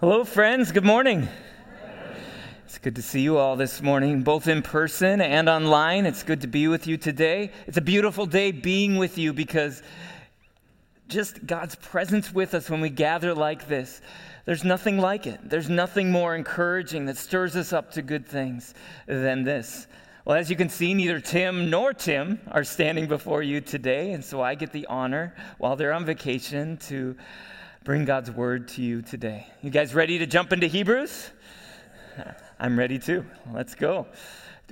Hello, friends. Good morning. It's good to see you all this morning, both in person and online. It's good to be with you today. It's a beautiful day being with you because just God's presence with us when we gather like this. There's nothing like it. There's nothing more encouraging that stirs us up to good things than this. Well, as you can see, neither Tim nor Tim are standing before you today, and so I get the honor while they're on vacation to bring God's word to you today. You guys ready to jump into Hebrews? I'm ready too. Let's go.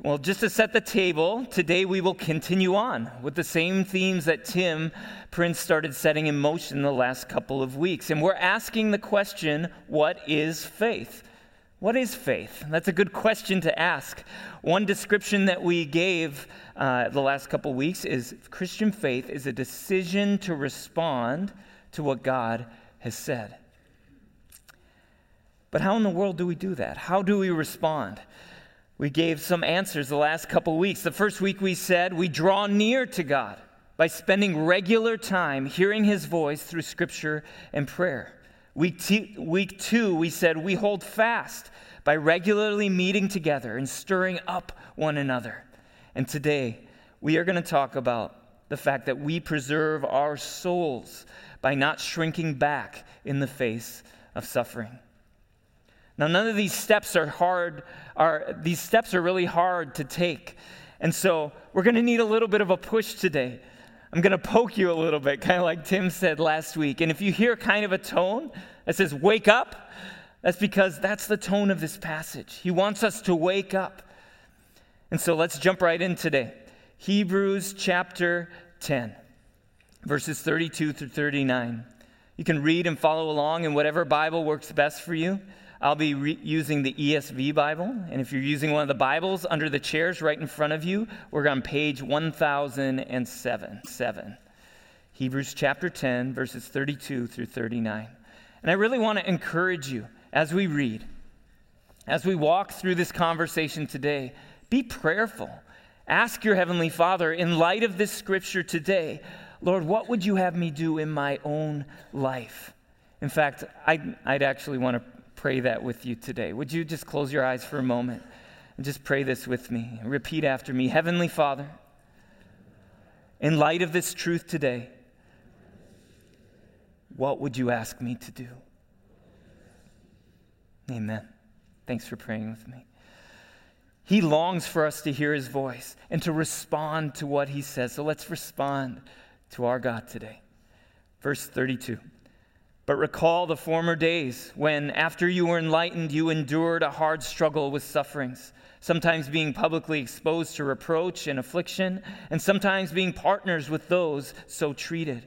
Well, just to set the table, today we will continue on with the same themes that Tim Prince started setting in motion the last couple of weeks. And we're asking the question what is faith? What is faith? That's a good question to ask. One description that we gave uh, the last couple of weeks is Christian faith is a decision to respond to what God has said. But how in the world do we do that? How do we respond? We gave some answers the last couple weeks. The first week we said we draw near to God by spending regular time hearing his voice through scripture and prayer. Week two, week two, we said we hold fast by regularly meeting together and stirring up one another. And today, we are going to talk about the fact that we preserve our souls by not shrinking back in the face of suffering. Now, none of these steps are hard, are, these steps are really hard to take. And so we're going to need a little bit of a push today. I'm going to poke you a little bit, kind of like Tim said last week. And if you hear kind of a tone that says, wake up, that's because that's the tone of this passage. He wants us to wake up. And so let's jump right in today. Hebrews chapter 10 verses 32 through 39. You can read and follow along in whatever Bible works best for you. I'll be re- using the ESV Bible. And if you're using one of the Bibles under the chairs right in front of you, we're on page 1007. Seven. Hebrews chapter 10, verses 32 through 39. And I really want to encourage you as we read, as we walk through this conversation today, be prayerful. Ask your Heavenly Father, in light of this scripture today, Lord, what would you have me do in my own life? In fact, I'd, I'd actually want to pray that with you today. Would you just close your eyes for a moment and just pray this with me? Repeat after me Heavenly Father, in light of this truth today, what would you ask me to do? Amen. Thanks for praying with me. He longs for us to hear his voice and to respond to what he says. So let's respond to our God today. Verse 32. But recall the former days when, after you were enlightened, you endured a hard struggle with sufferings, sometimes being publicly exposed to reproach and affliction, and sometimes being partners with those so treated.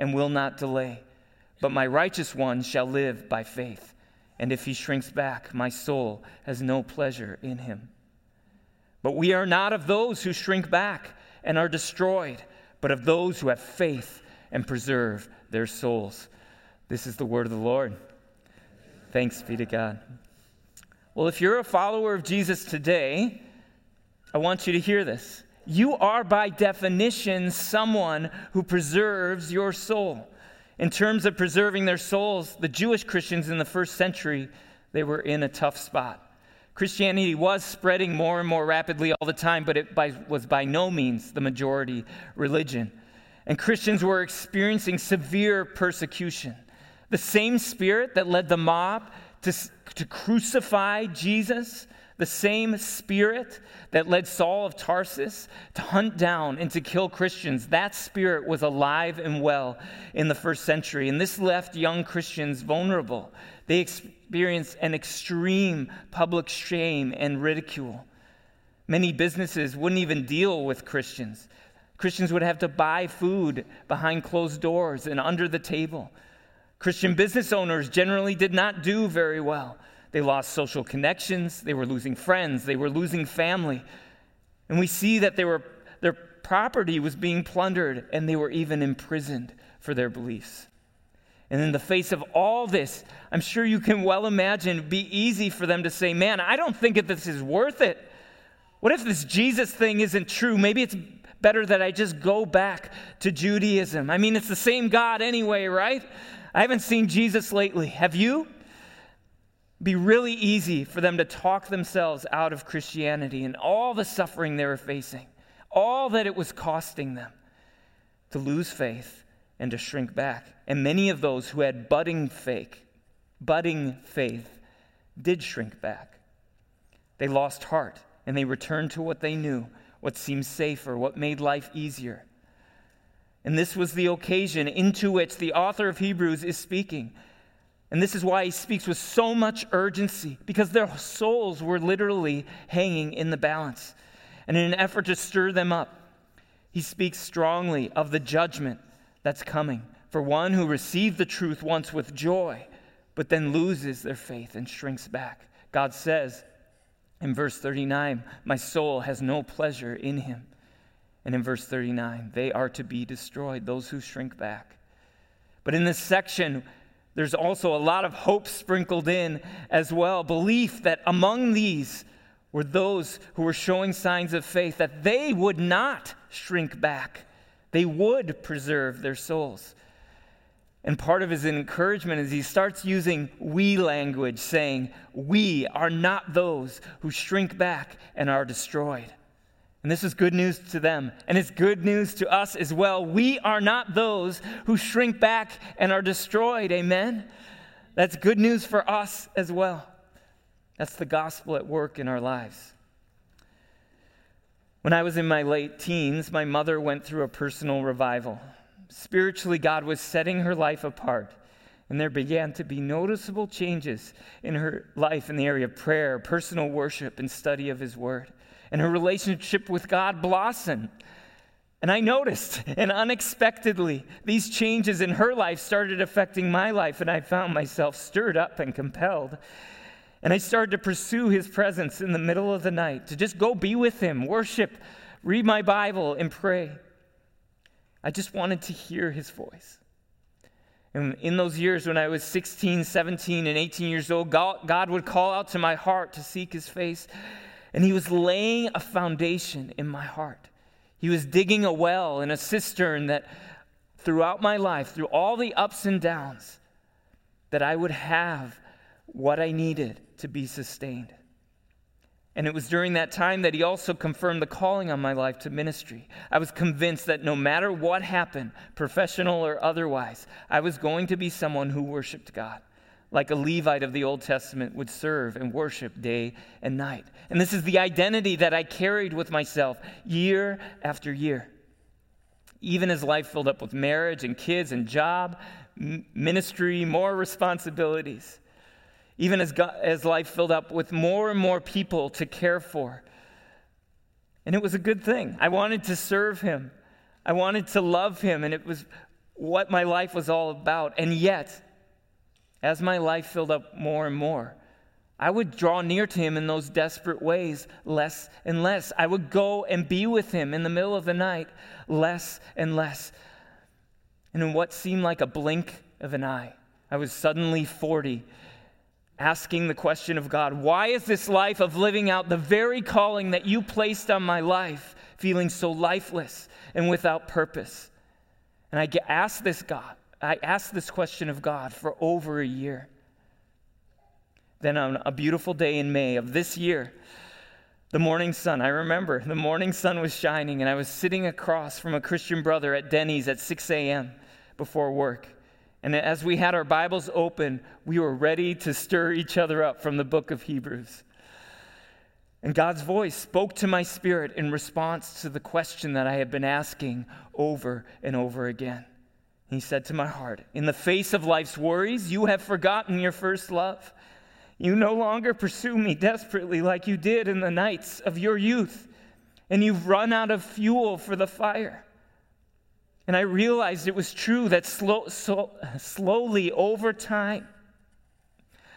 and will not delay. But my righteous one shall live by faith. And if he shrinks back, my soul has no pleasure in him. But we are not of those who shrink back and are destroyed, but of those who have faith and preserve their souls. This is the word of the Lord. Thanks be to God. Well, if you're a follower of Jesus today, I want you to hear this. You are, by definition, someone who preserves your soul. In terms of preserving their souls, the Jewish Christians in the first century, they were in a tough spot. Christianity was spreading more and more rapidly all the time, but it by, was by no means the majority religion. And Christians were experiencing severe persecution. The same spirit that led the mob to, to crucify Jesus, the same spirit that led Saul of Tarsus to hunt down and to kill Christians, that spirit was alive and well in the first century. And this left young Christians vulnerable. They experienced an extreme public shame and ridicule. Many businesses wouldn't even deal with Christians. Christians would have to buy food behind closed doors and under the table. Christian business owners generally did not do very well. They lost social connections, they were losing friends, they were losing family. And we see that they were, their property was being plundered and they were even imprisoned for their beliefs. And in the face of all this, I'm sure you can well imagine it'd be easy for them to say, Man, I don't think that this is worth it. What if this Jesus thing isn't true? Maybe it's better that I just go back to Judaism. I mean, it's the same God anyway, right? I haven't seen Jesus lately. Have you? Be really easy for them to talk themselves out of Christianity and all the suffering they were facing, all that it was costing them to lose faith and to shrink back. And many of those who had budding faith, budding faith, did shrink back. They lost heart and they returned to what they knew, what seemed safer, what made life easier. And this was the occasion into which the author of Hebrews is speaking. And this is why he speaks with so much urgency, because their souls were literally hanging in the balance. And in an effort to stir them up, he speaks strongly of the judgment that's coming for one who received the truth once with joy, but then loses their faith and shrinks back. God says in verse 39, My soul has no pleasure in him. And in verse 39, they are to be destroyed, those who shrink back. But in this section, there's also a lot of hope sprinkled in as well. Belief that among these were those who were showing signs of faith, that they would not shrink back, they would preserve their souls. And part of his encouragement is he starts using we language, saying, We are not those who shrink back and are destroyed. And this is good news to them, and it's good news to us as well. We are not those who shrink back and are destroyed. Amen? That's good news for us as well. That's the gospel at work in our lives. When I was in my late teens, my mother went through a personal revival. Spiritually, God was setting her life apart, and there began to be noticeable changes in her life in the area of prayer, personal worship, and study of His Word and her relationship with God blossom. And I noticed, and unexpectedly, these changes in her life started affecting my life, and I found myself stirred up and compelled. And I started to pursue his presence in the middle of the night, to just go be with him, worship, read my Bible, and pray. I just wanted to hear his voice. And in those years when I was 16, 17, and 18 years old, God would call out to my heart to seek his face. And he was laying a foundation in my heart. He was digging a well in a cistern that throughout my life, through all the ups and downs, that I would have what I needed to be sustained. And it was during that time that he also confirmed the calling on my life to ministry. I was convinced that no matter what happened, professional or otherwise, I was going to be someone who worshiped God like a Levite of the Old Testament would serve and worship day and night. And this is the identity that I carried with myself year after year. Even as life filled up with marriage and kids and job, ministry, more responsibilities. Even as, God, as life filled up with more and more people to care for. And it was a good thing. I wanted to serve Him, I wanted to love Him, and it was what my life was all about. And yet, as my life filled up more and more, I would draw near to him in those desperate ways less and less. I would go and be with him in the middle of the night less and less. And in what seemed like a blink of an eye, I was suddenly 40, asking the question of God, why is this life of living out the very calling that you placed on my life feeling so lifeless and without purpose? And I asked this God, I asked this question of God for over a year. Then, on a beautiful day in May of this year, the morning sun, I remember the morning sun was shining, and I was sitting across from a Christian brother at Denny's at 6 a.m. before work. And as we had our Bibles open, we were ready to stir each other up from the book of Hebrews. And God's voice spoke to my spirit in response to the question that I had been asking over and over again. He said to my heart, In the face of life's worries, you have forgotten your first love. You no longer pursue me desperately like you did in the nights of your youth, and you've run out of fuel for the fire. And I realized it was true that slow, so, slowly over time,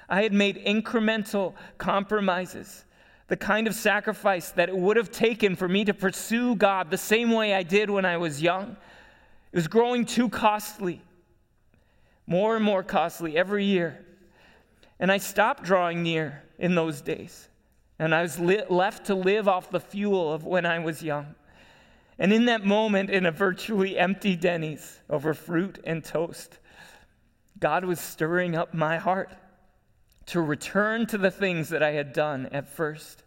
I had made incremental compromises, the kind of sacrifice that it would have taken for me to pursue God the same way I did when I was young. It was growing too costly, more and more costly every year. And I stopped drawing near in those days. And I was li- left to live off the fuel of when I was young. And in that moment, in a virtually empty Denny's over fruit and toast, God was stirring up my heart to return to the things that I had done at first.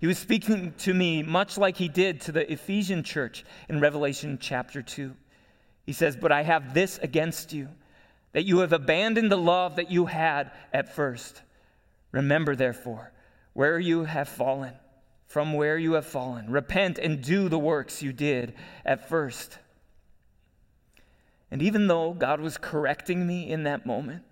He was speaking to me much like he did to the Ephesian church in Revelation chapter 2. He says, But I have this against you, that you have abandoned the love that you had at first. Remember, therefore, where you have fallen, from where you have fallen. Repent and do the works you did at first. And even though God was correcting me in that moment,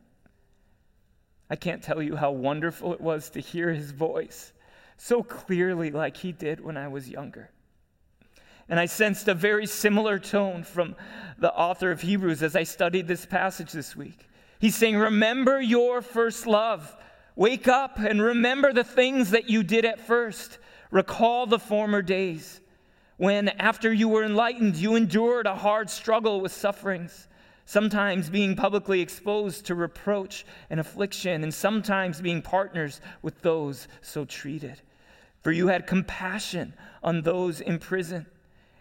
I can't tell you how wonderful it was to hear his voice so clearly, like he did when I was younger. And I sensed a very similar tone from the author of Hebrews as I studied this passage this week. He's saying, Remember your first love. Wake up and remember the things that you did at first. Recall the former days when, after you were enlightened, you endured a hard struggle with sufferings sometimes being publicly exposed to reproach and affliction, and sometimes being partners with those so treated. For you had compassion on those in prison,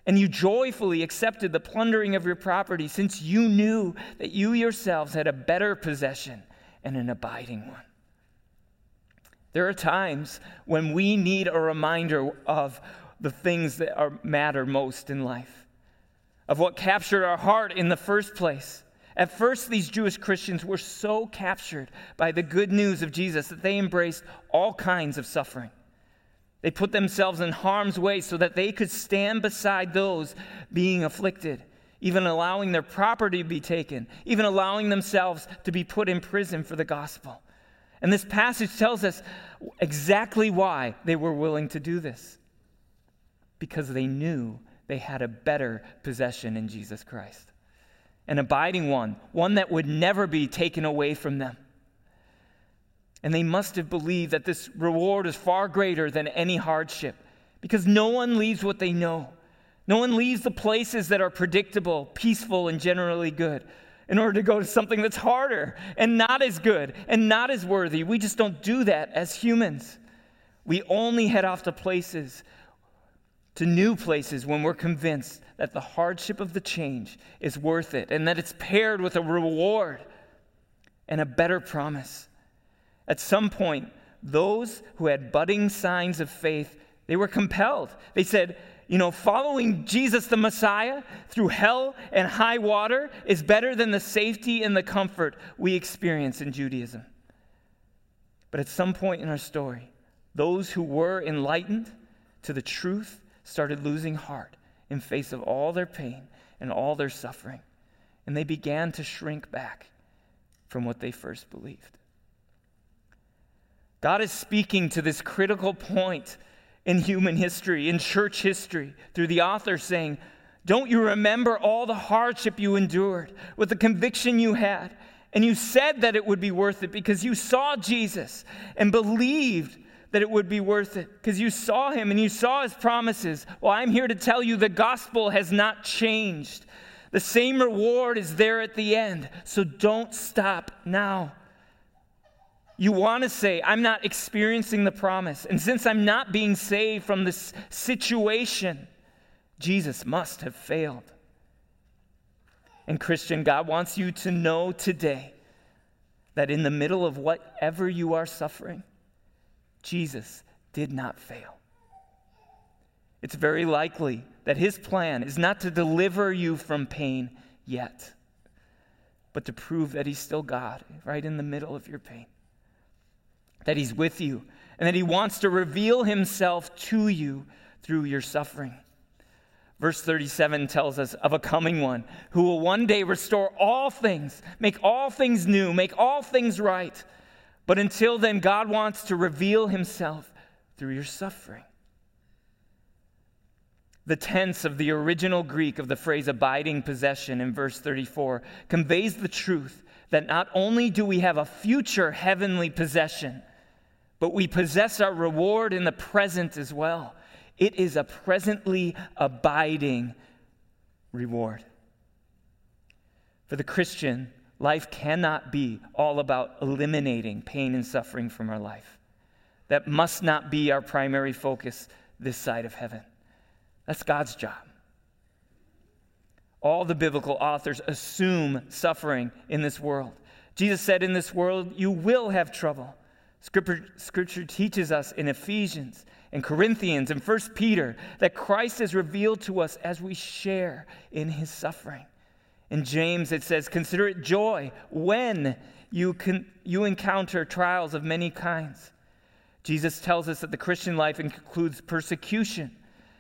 and you joyfully accepted the plundering of your property, since you knew that you yourselves had a better possession and an abiding one. There are times when we need a reminder of the things that are, matter most in life of what captured our heart in the first place. At first, these Jewish Christians were so captured by the good news of Jesus that they embraced all kinds of suffering. They put themselves in harm's way so that they could stand beside those being afflicted, even allowing their property to be taken, even allowing themselves to be put in prison for the gospel. And this passage tells us exactly why they were willing to do this because they knew they had a better possession in Jesus Christ, an abiding one, one that would never be taken away from them. And they must have believed that this reward is far greater than any hardship because no one leaves what they know. No one leaves the places that are predictable, peaceful, and generally good in order to go to something that's harder and not as good and not as worthy. We just don't do that as humans. We only head off to places to new places when we're convinced that the hardship of the change is worth it and that it's paired with a reward and a better promise. At some point, those who had budding signs of faith, they were compelled. They said, you know, following Jesus the Messiah through hell and high water is better than the safety and the comfort we experience in Judaism. But at some point in our story, those who were enlightened to the truth started losing heart in face of all their pain and all their suffering, and they began to shrink back from what they first believed. God is speaking to this critical point in human history, in church history, through the author saying, Don't you remember all the hardship you endured with the conviction you had? And you said that it would be worth it because you saw Jesus and believed that it would be worth it because you saw him and you saw his promises. Well, I'm here to tell you the gospel has not changed. The same reward is there at the end. So don't stop now. You want to say, I'm not experiencing the promise. And since I'm not being saved from this situation, Jesus must have failed. And, Christian, God wants you to know today that in the middle of whatever you are suffering, Jesus did not fail. It's very likely that his plan is not to deliver you from pain yet, but to prove that he's still God right in the middle of your pain, that he's with you, and that he wants to reveal himself to you through your suffering. Verse 37 tells us of a coming one who will one day restore all things, make all things new, make all things right. But until then, God wants to reveal himself through your suffering. The tense of the original Greek of the phrase abiding possession in verse 34 conveys the truth that not only do we have a future heavenly possession, but we possess our reward in the present as well. It is a presently abiding reward. For the Christian, life cannot be all about eliminating pain and suffering from our life. That must not be our primary focus this side of heaven. That's God's job. All the biblical authors assume suffering in this world. Jesus said, In this world, you will have trouble. Scripture, scripture teaches us in Ephesians and Corinthians and 1 Peter that Christ is revealed to us as we share in his suffering. In James, it says, Consider it joy when you, you encounter trials of many kinds. Jesus tells us that the Christian life includes persecution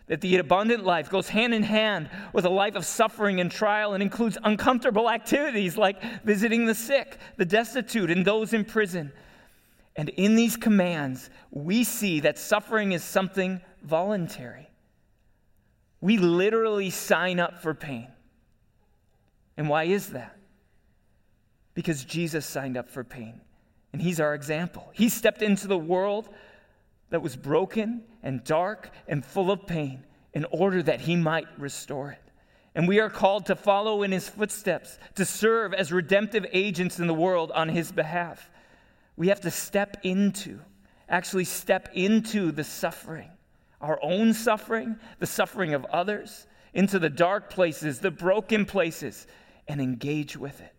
that the abundant life goes hand in hand with a life of suffering and trial and includes uncomfortable activities like visiting the sick, the destitute, and those in prison. And in these commands, we see that suffering is something voluntary. We literally sign up for pain. And why is that? Because Jesus signed up for pain, and He's our example. He stepped into the world that was broken and dark and full of pain in order that he might restore it. And we are called to follow in his footsteps, to serve as redemptive agents in the world on his behalf. We have to step into, actually step into the suffering, our own suffering, the suffering of others, into the dark places, the broken places, and engage with it.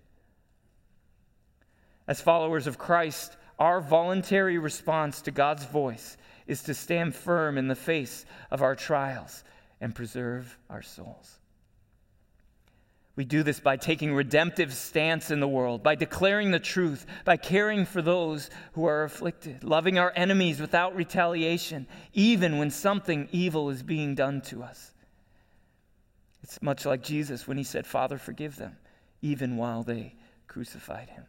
As followers of Christ, our voluntary response to God's voice is to stand firm in the face of our trials and preserve our souls. We do this by taking redemptive stance in the world, by declaring the truth, by caring for those who are afflicted, loving our enemies without retaliation, even when something evil is being done to us. It's much like Jesus when he said, Father, forgive them, even while they crucified him.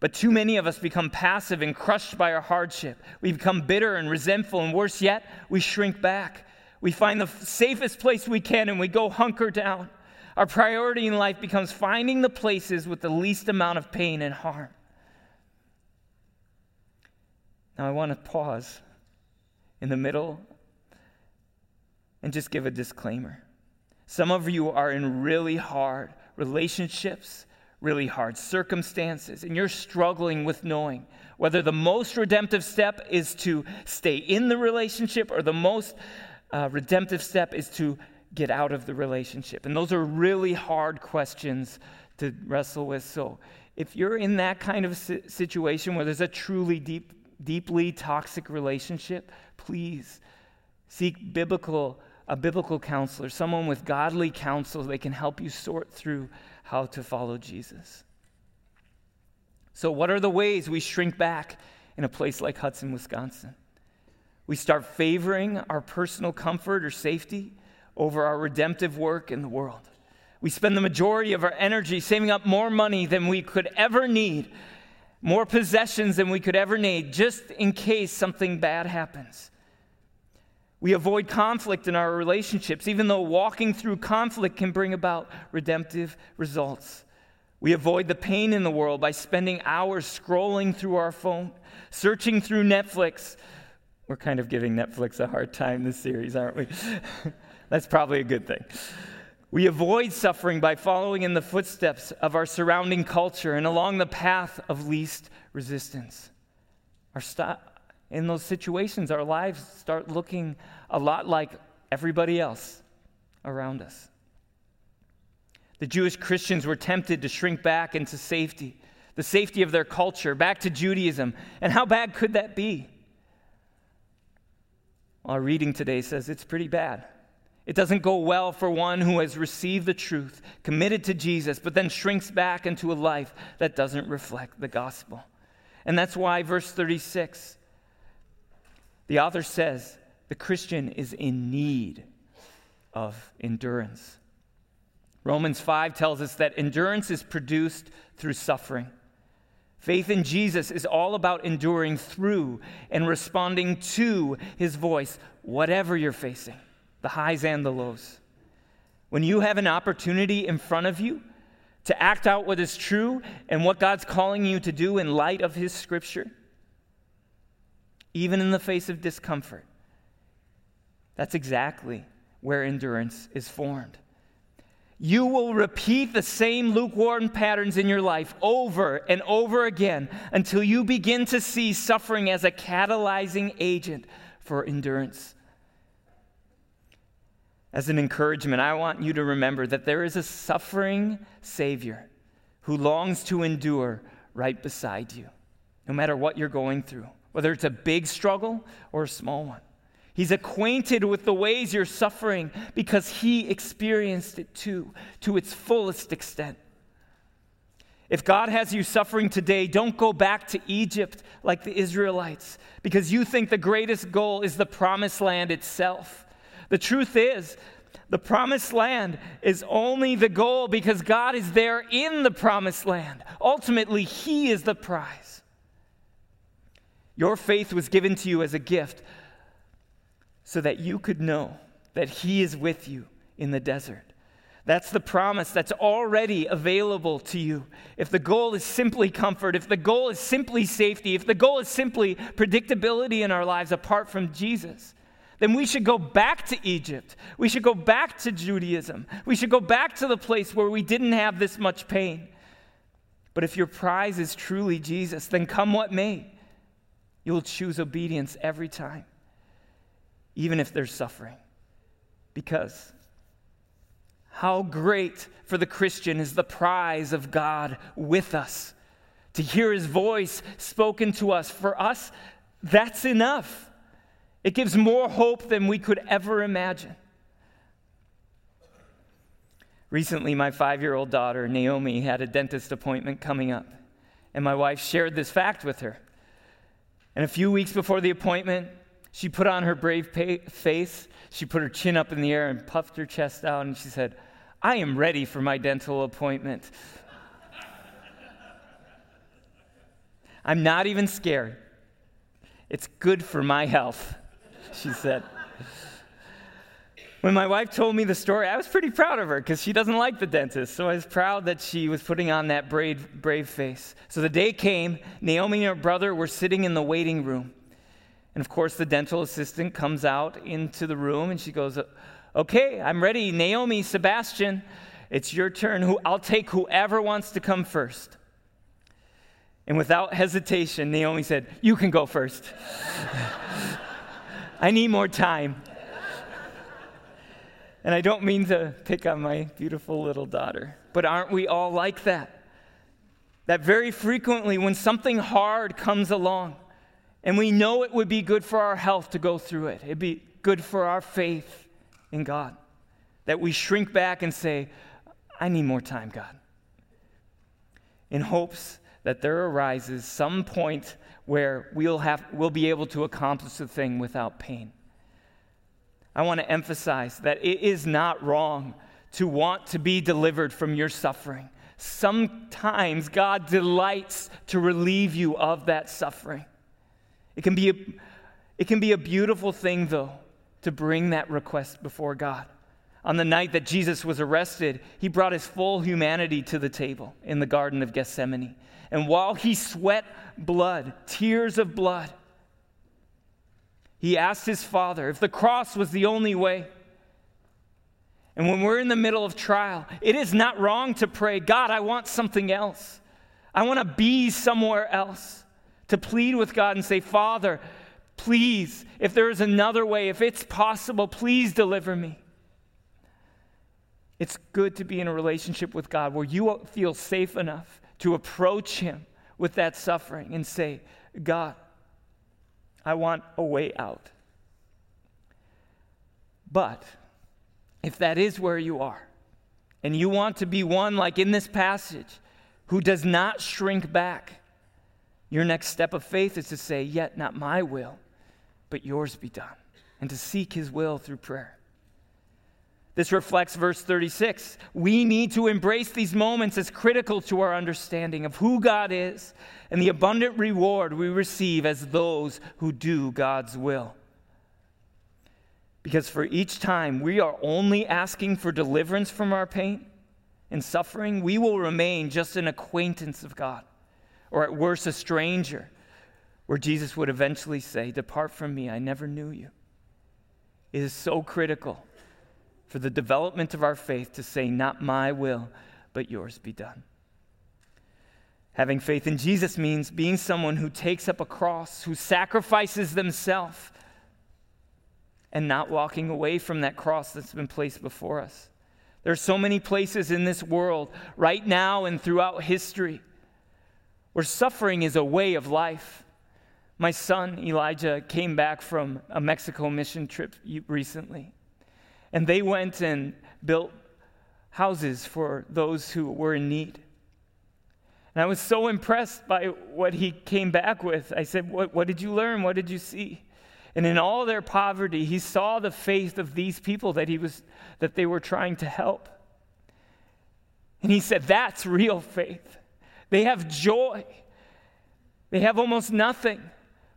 But too many of us become passive and crushed by our hardship. We become bitter and resentful, and worse yet, we shrink back. We find the safest place we can and we go hunker down. Our priority in life becomes finding the places with the least amount of pain and harm. Now, I want to pause in the middle and just give a disclaimer. Some of you are in really hard relationships really hard circumstances, and you're struggling with knowing whether the most redemptive step is to stay in the relationship or the most uh, redemptive step is to get out of the relationship. And those are really hard questions to wrestle with. So, if you're in that kind of situation where there's a truly deep, deeply toxic relationship, please seek biblical a biblical counselor, someone with godly counsel they can help you sort through how to follow Jesus. So, what are the ways we shrink back in a place like Hudson, Wisconsin? We start favoring our personal comfort or safety over our redemptive work in the world. We spend the majority of our energy saving up more money than we could ever need, more possessions than we could ever need, just in case something bad happens. We avoid conflict in our relationships, even though walking through conflict can bring about redemptive results. We avoid the pain in the world by spending hours scrolling through our phone, searching through Netflix. We're kind of giving Netflix a hard time this series, aren't we? That's probably a good thing. We avoid suffering by following in the footsteps of our surrounding culture and along the path of least resistance. Our, st- in those situations, our lives start looking a lot like everybody else around us. The Jewish Christians were tempted to shrink back into safety, the safety of their culture, back to Judaism. And how bad could that be? Our reading today says it's pretty bad. It doesn't go well for one who has received the truth, committed to Jesus, but then shrinks back into a life that doesn't reflect the gospel. And that's why verse 36 the author says the Christian is in need of endurance. Romans 5 tells us that endurance is produced through suffering. Faith in Jesus is all about enduring through and responding to his voice, whatever you're facing. The highs and the lows. When you have an opportunity in front of you to act out what is true and what God's calling you to do in light of His scripture, even in the face of discomfort, that's exactly where endurance is formed. You will repeat the same lukewarm patterns in your life over and over again until you begin to see suffering as a catalyzing agent for endurance. As an encouragement, I want you to remember that there is a suffering Savior who longs to endure right beside you, no matter what you're going through, whether it's a big struggle or a small one. He's acquainted with the ways you're suffering because he experienced it too, to its fullest extent. If God has you suffering today, don't go back to Egypt like the Israelites because you think the greatest goal is the promised land itself. The truth is, the promised land is only the goal because God is there in the promised land. Ultimately, He is the prize. Your faith was given to you as a gift so that you could know that He is with you in the desert. That's the promise that's already available to you. If the goal is simply comfort, if the goal is simply safety, if the goal is simply predictability in our lives apart from Jesus, then we should go back to Egypt. We should go back to Judaism. We should go back to the place where we didn't have this much pain. But if your prize is truly Jesus, then come what may, you'll choose obedience every time even if there's suffering. Because how great for the Christian is the prize of God with us. To hear his voice spoken to us. For us, that's enough. It gives more hope than we could ever imagine. Recently, my five year old daughter, Naomi, had a dentist appointment coming up, and my wife shared this fact with her. And a few weeks before the appointment, she put on her brave face. She put her chin up in the air and puffed her chest out, and she said, I am ready for my dental appointment. I'm not even scared. It's good for my health, she said. When my wife told me the story, I was pretty proud of her because she doesn't like the dentist. So I was proud that she was putting on that brave, brave face. So the day came, Naomi and her brother were sitting in the waiting room. And of course, the dental assistant comes out into the room and she goes, Okay, I'm ready. Naomi, Sebastian, it's your turn. I'll take whoever wants to come first. And without hesitation, Naomi said, You can go first. I need more time. And I don't mean to pick on my beautiful little daughter, but aren't we all like that? That very frequently, when something hard comes along, and we know it would be good for our health to go through it. It'd be good for our faith in God. That we shrink back and say, I need more time, God. In hopes that there arises some point where we'll, have, we'll be able to accomplish the thing without pain. I want to emphasize that it is not wrong to want to be delivered from your suffering. Sometimes God delights to relieve you of that suffering. It can be a, it can be a beautiful thing, though, to bring that request before God. On the night that Jesus was arrested, he brought his full humanity to the table in the Garden of Gethsemane. And while he sweat blood, tears of blood, he asked his Father if the cross was the only way. And when we're in the middle of trial, it is not wrong to pray, God, I want something else. I want to be somewhere else to plead with God and say, Father, please, if there is another way, if it's possible, please deliver me. It's good to be in a relationship with God where you feel safe enough to approach Him with that suffering and say, God, I want a way out. But if that is where you are, and you want to be one like in this passage who does not shrink back, your next step of faith is to say, Yet not my will, but yours be done, and to seek his will through prayer. This reflects verse 36. We need to embrace these moments as critical to our understanding of who God is and the abundant reward we receive as those who do God's will. Because for each time we are only asking for deliverance from our pain and suffering, we will remain just an acquaintance of God, or at worst, a stranger, where Jesus would eventually say, Depart from me, I never knew you. It is so critical for the development of our faith to say, Not my will, but yours be done. Having faith in Jesus means being someone who takes up a cross, who sacrifices themselves, and not walking away from that cross that's been placed before us. There are so many places in this world, right now and throughout history, where suffering is a way of life. My son, Elijah, came back from a Mexico mission trip recently, and they went and built houses for those who were in need. And I was so impressed by what he came back with. I said, What, what did you learn? What did you see? And in all their poverty, he saw the faith of these people that, he was, that they were trying to help. And he said, That's real faith. They have joy. They have almost nothing,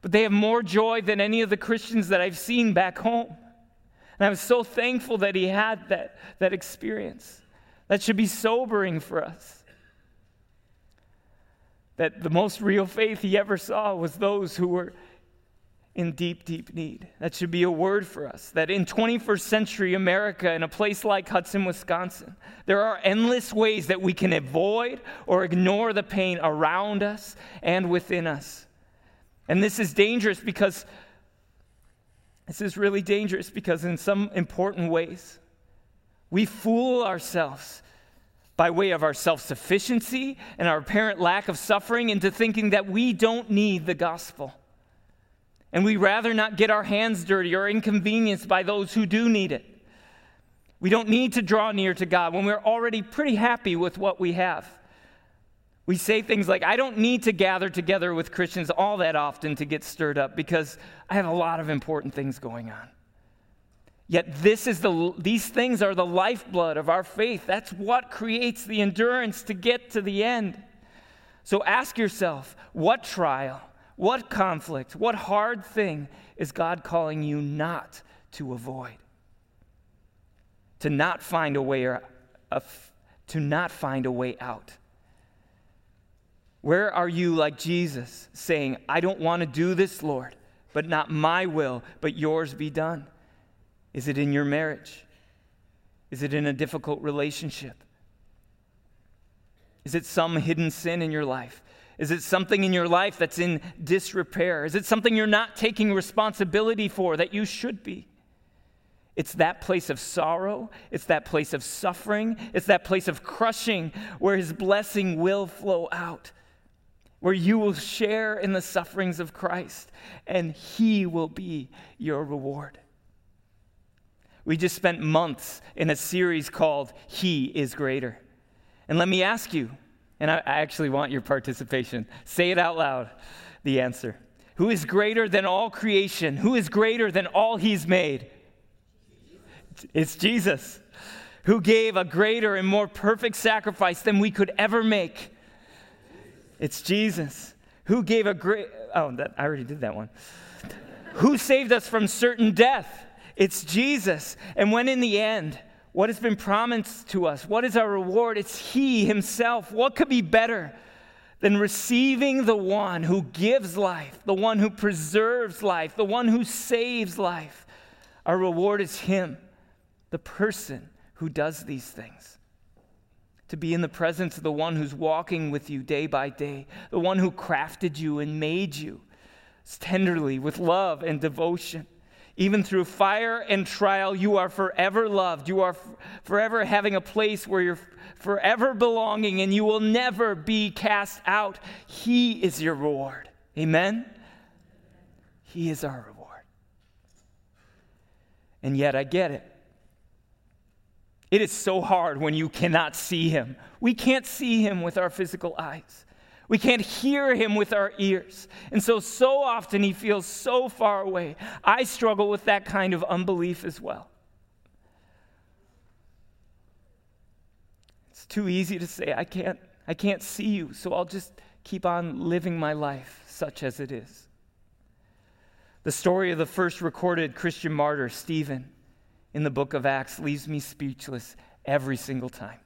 but they have more joy than any of the Christians that I've seen back home. And I was so thankful that he had that, that experience. That should be sobering for us that the most real faith he ever saw was those who were in deep, deep need. That should be a word for us. That in 21st century America, in a place like Hudson, Wisconsin, there are endless ways that we can avoid or ignore the pain around us and within us. And this is dangerous because this is really dangerous because, in some important ways, we fool ourselves by way of our self sufficiency and our apparent lack of suffering into thinking that we don't need the gospel. And we rather not get our hands dirty or inconvenienced by those who do need it. We don't need to draw near to God when we're already pretty happy with what we have. We say things like, I don't need to gather together with Christians all that often to get stirred up because I have a lot of important things going on. Yet this is the these things are the lifeblood of our faith. That's what creates the endurance to get to the end. So ask yourself, what trial, what conflict, what hard thing is God calling you not to avoid? To not find a way or a, to not find a way out. Where are you like Jesus saying, I don't want to do this, Lord, but not my will, but yours be done? Is it in your marriage? Is it in a difficult relationship? Is it some hidden sin in your life? Is it something in your life that's in disrepair? Is it something you're not taking responsibility for that you should be? It's that place of sorrow. It's that place of suffering. It's that place of crushing where His blessing will flow out, where you will share in the sufferings of Christ, and He will be your reward. We just spent months in a series called He is Greater. And let me ask you, and I, actually want your participation. Say it out loud the answer. Who is greater than all creation? Who is greater than all He's made? It's Jesus, who gave a greater and more perfect sacrifice than we could ever make. It's Jesus, who gave a great, oh, that, I already did that one. who saved us from certain death it's Jesus. And when in the end, what has been promised to us? What is our reward? It's He Himself. What could be better than receiving the one who gives life, the one who preserves life, the one who saves life? Our reward is Him, the person who does these things. To be in the presence of the one who's walking with you day by day, the one who crafted you and made you tenderly with love and devotion. Even through fire and trial, you are forever loved. You are forever having a place where you're forever belonging and you will never be cast out. He is your reward. Amen? He is our reward. And yet, I get it. It is so hard when you cannot see him. We can't see him with our physical eyes. We can't hear him with our ears. And so, so often he feels so far away. I struggle with that kind of unbelief as well. It's too easy to say, I can't, I can't see you, so I'll just keep on living my life such as it is. The story of the first recorded Christian martyr, Stephen, in the book of Acts, leaves me speechless every single time.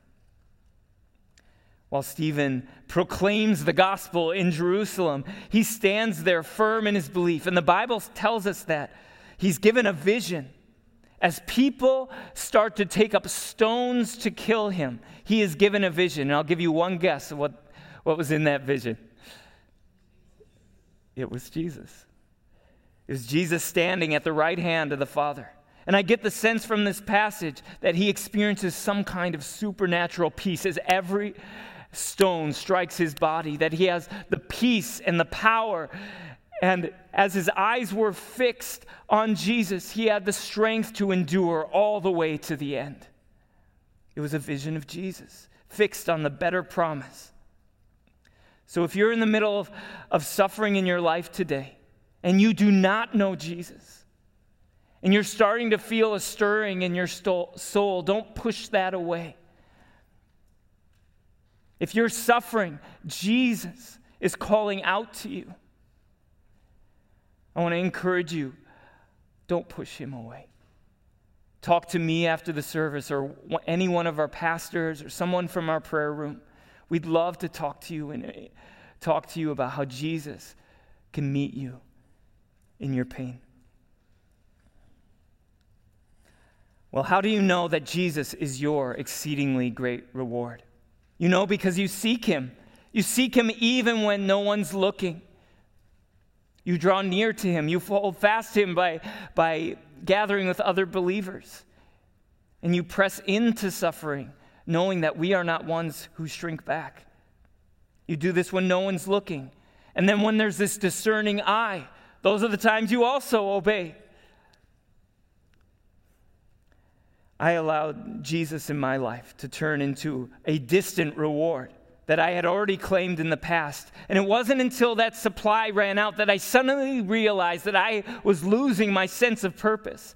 While Stephen proclaims the gospel in Jerusalem, he stands there firm in his belief. And the Bible tells us that he's given a vision. As people start to take up stones to kill him, he is given a vision. And I'll give you one guess of what, what was in that vision it was Jesus. It was Jesus standing at the right hand of the Father. And I get the sense from this passage that he experiences some kind of supernatural peace as every stone strikes his body, that he has the peace and the power. And as his eyes were fixed on Jesus, he had the strength to endure all the way to the end. It was a vision of Jesus, fixed on the better promise. So if you're in the middle of, of suffering in your life today and you do not know Jesus, and you're starting to feel a stirring in your soul, don't push that away. If you're suffering, Jesus is calling out to you. I want to encourage you don't push him away. Talk to me after the service or any one of our pastors or someone from our prayer room. We'd love to talk to you and uh, talk to you about how Jesus can meet you in your pain. Well, how do you know that Jesus is your exceedingly great reward? You know, because you seek him. You seek him even when no one's looking. You draw near to him. You hold fast to him by, by gathering with other believers. And you press into suffering, knowing that we are not ones who shrink back. You do this when no one's looking. And then when there's this discerning eye, those are the times you also obey. I allowed Jesus in my life to turn into a distant reward that I had already claimed in the past. And it wasn't until that supply ran out that I suddenly realized that I was losing my sense of purpose.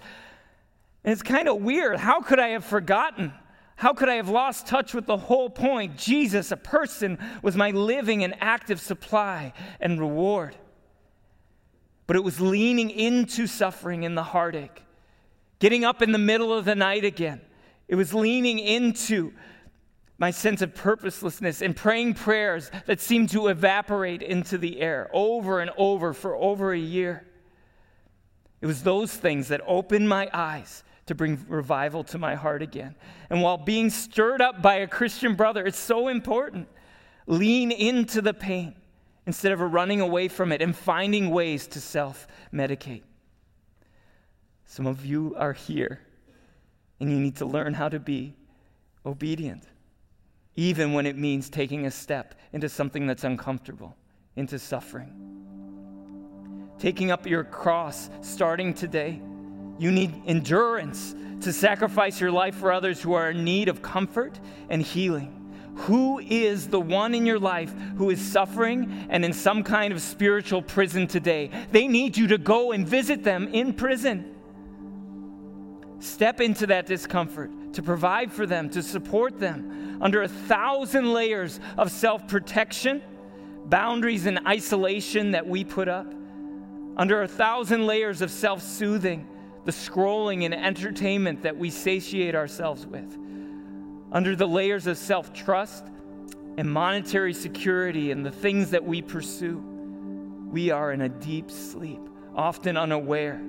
And it's kind of weird. How could I have forgotten? How could I have lost touch with the whole point? Jesus, a person, was my living and active supply and reward. But it was leaning into suffering and the heartache getting up in the middle of the night again. It was leaning into my sense of purposelessness and praying prayers that seemed to evaporate into the air over and over for over a year. It was those things that opened my eyes to bring revival to my heart again. And while being stirred up by a Christian brother, it's so important. Lean into the pain instead of running away from it and finding ways to self medicate. Some of you are here and you need to learn how to be obedient, even when it means taking a step into something that's uncomfortable, into suffering. Taking up your cross starting today. You need endurance to sacrifice your life for others who are in need of comfort and healing. Who is the one in your life who is suffering and in some kind of spiritual prison today? They need you to go and visit them in prison. Step into that discomfort to provide for them, to support them under a thousand layers of self protection, boundaries, and isolation that we put up, under a thousand layers of self soothing, the scrolling and entertainment that we satiate ourselves with, under the layers of self trust and monetary security and the things that we pursue. We are in a deep sleep, often unaware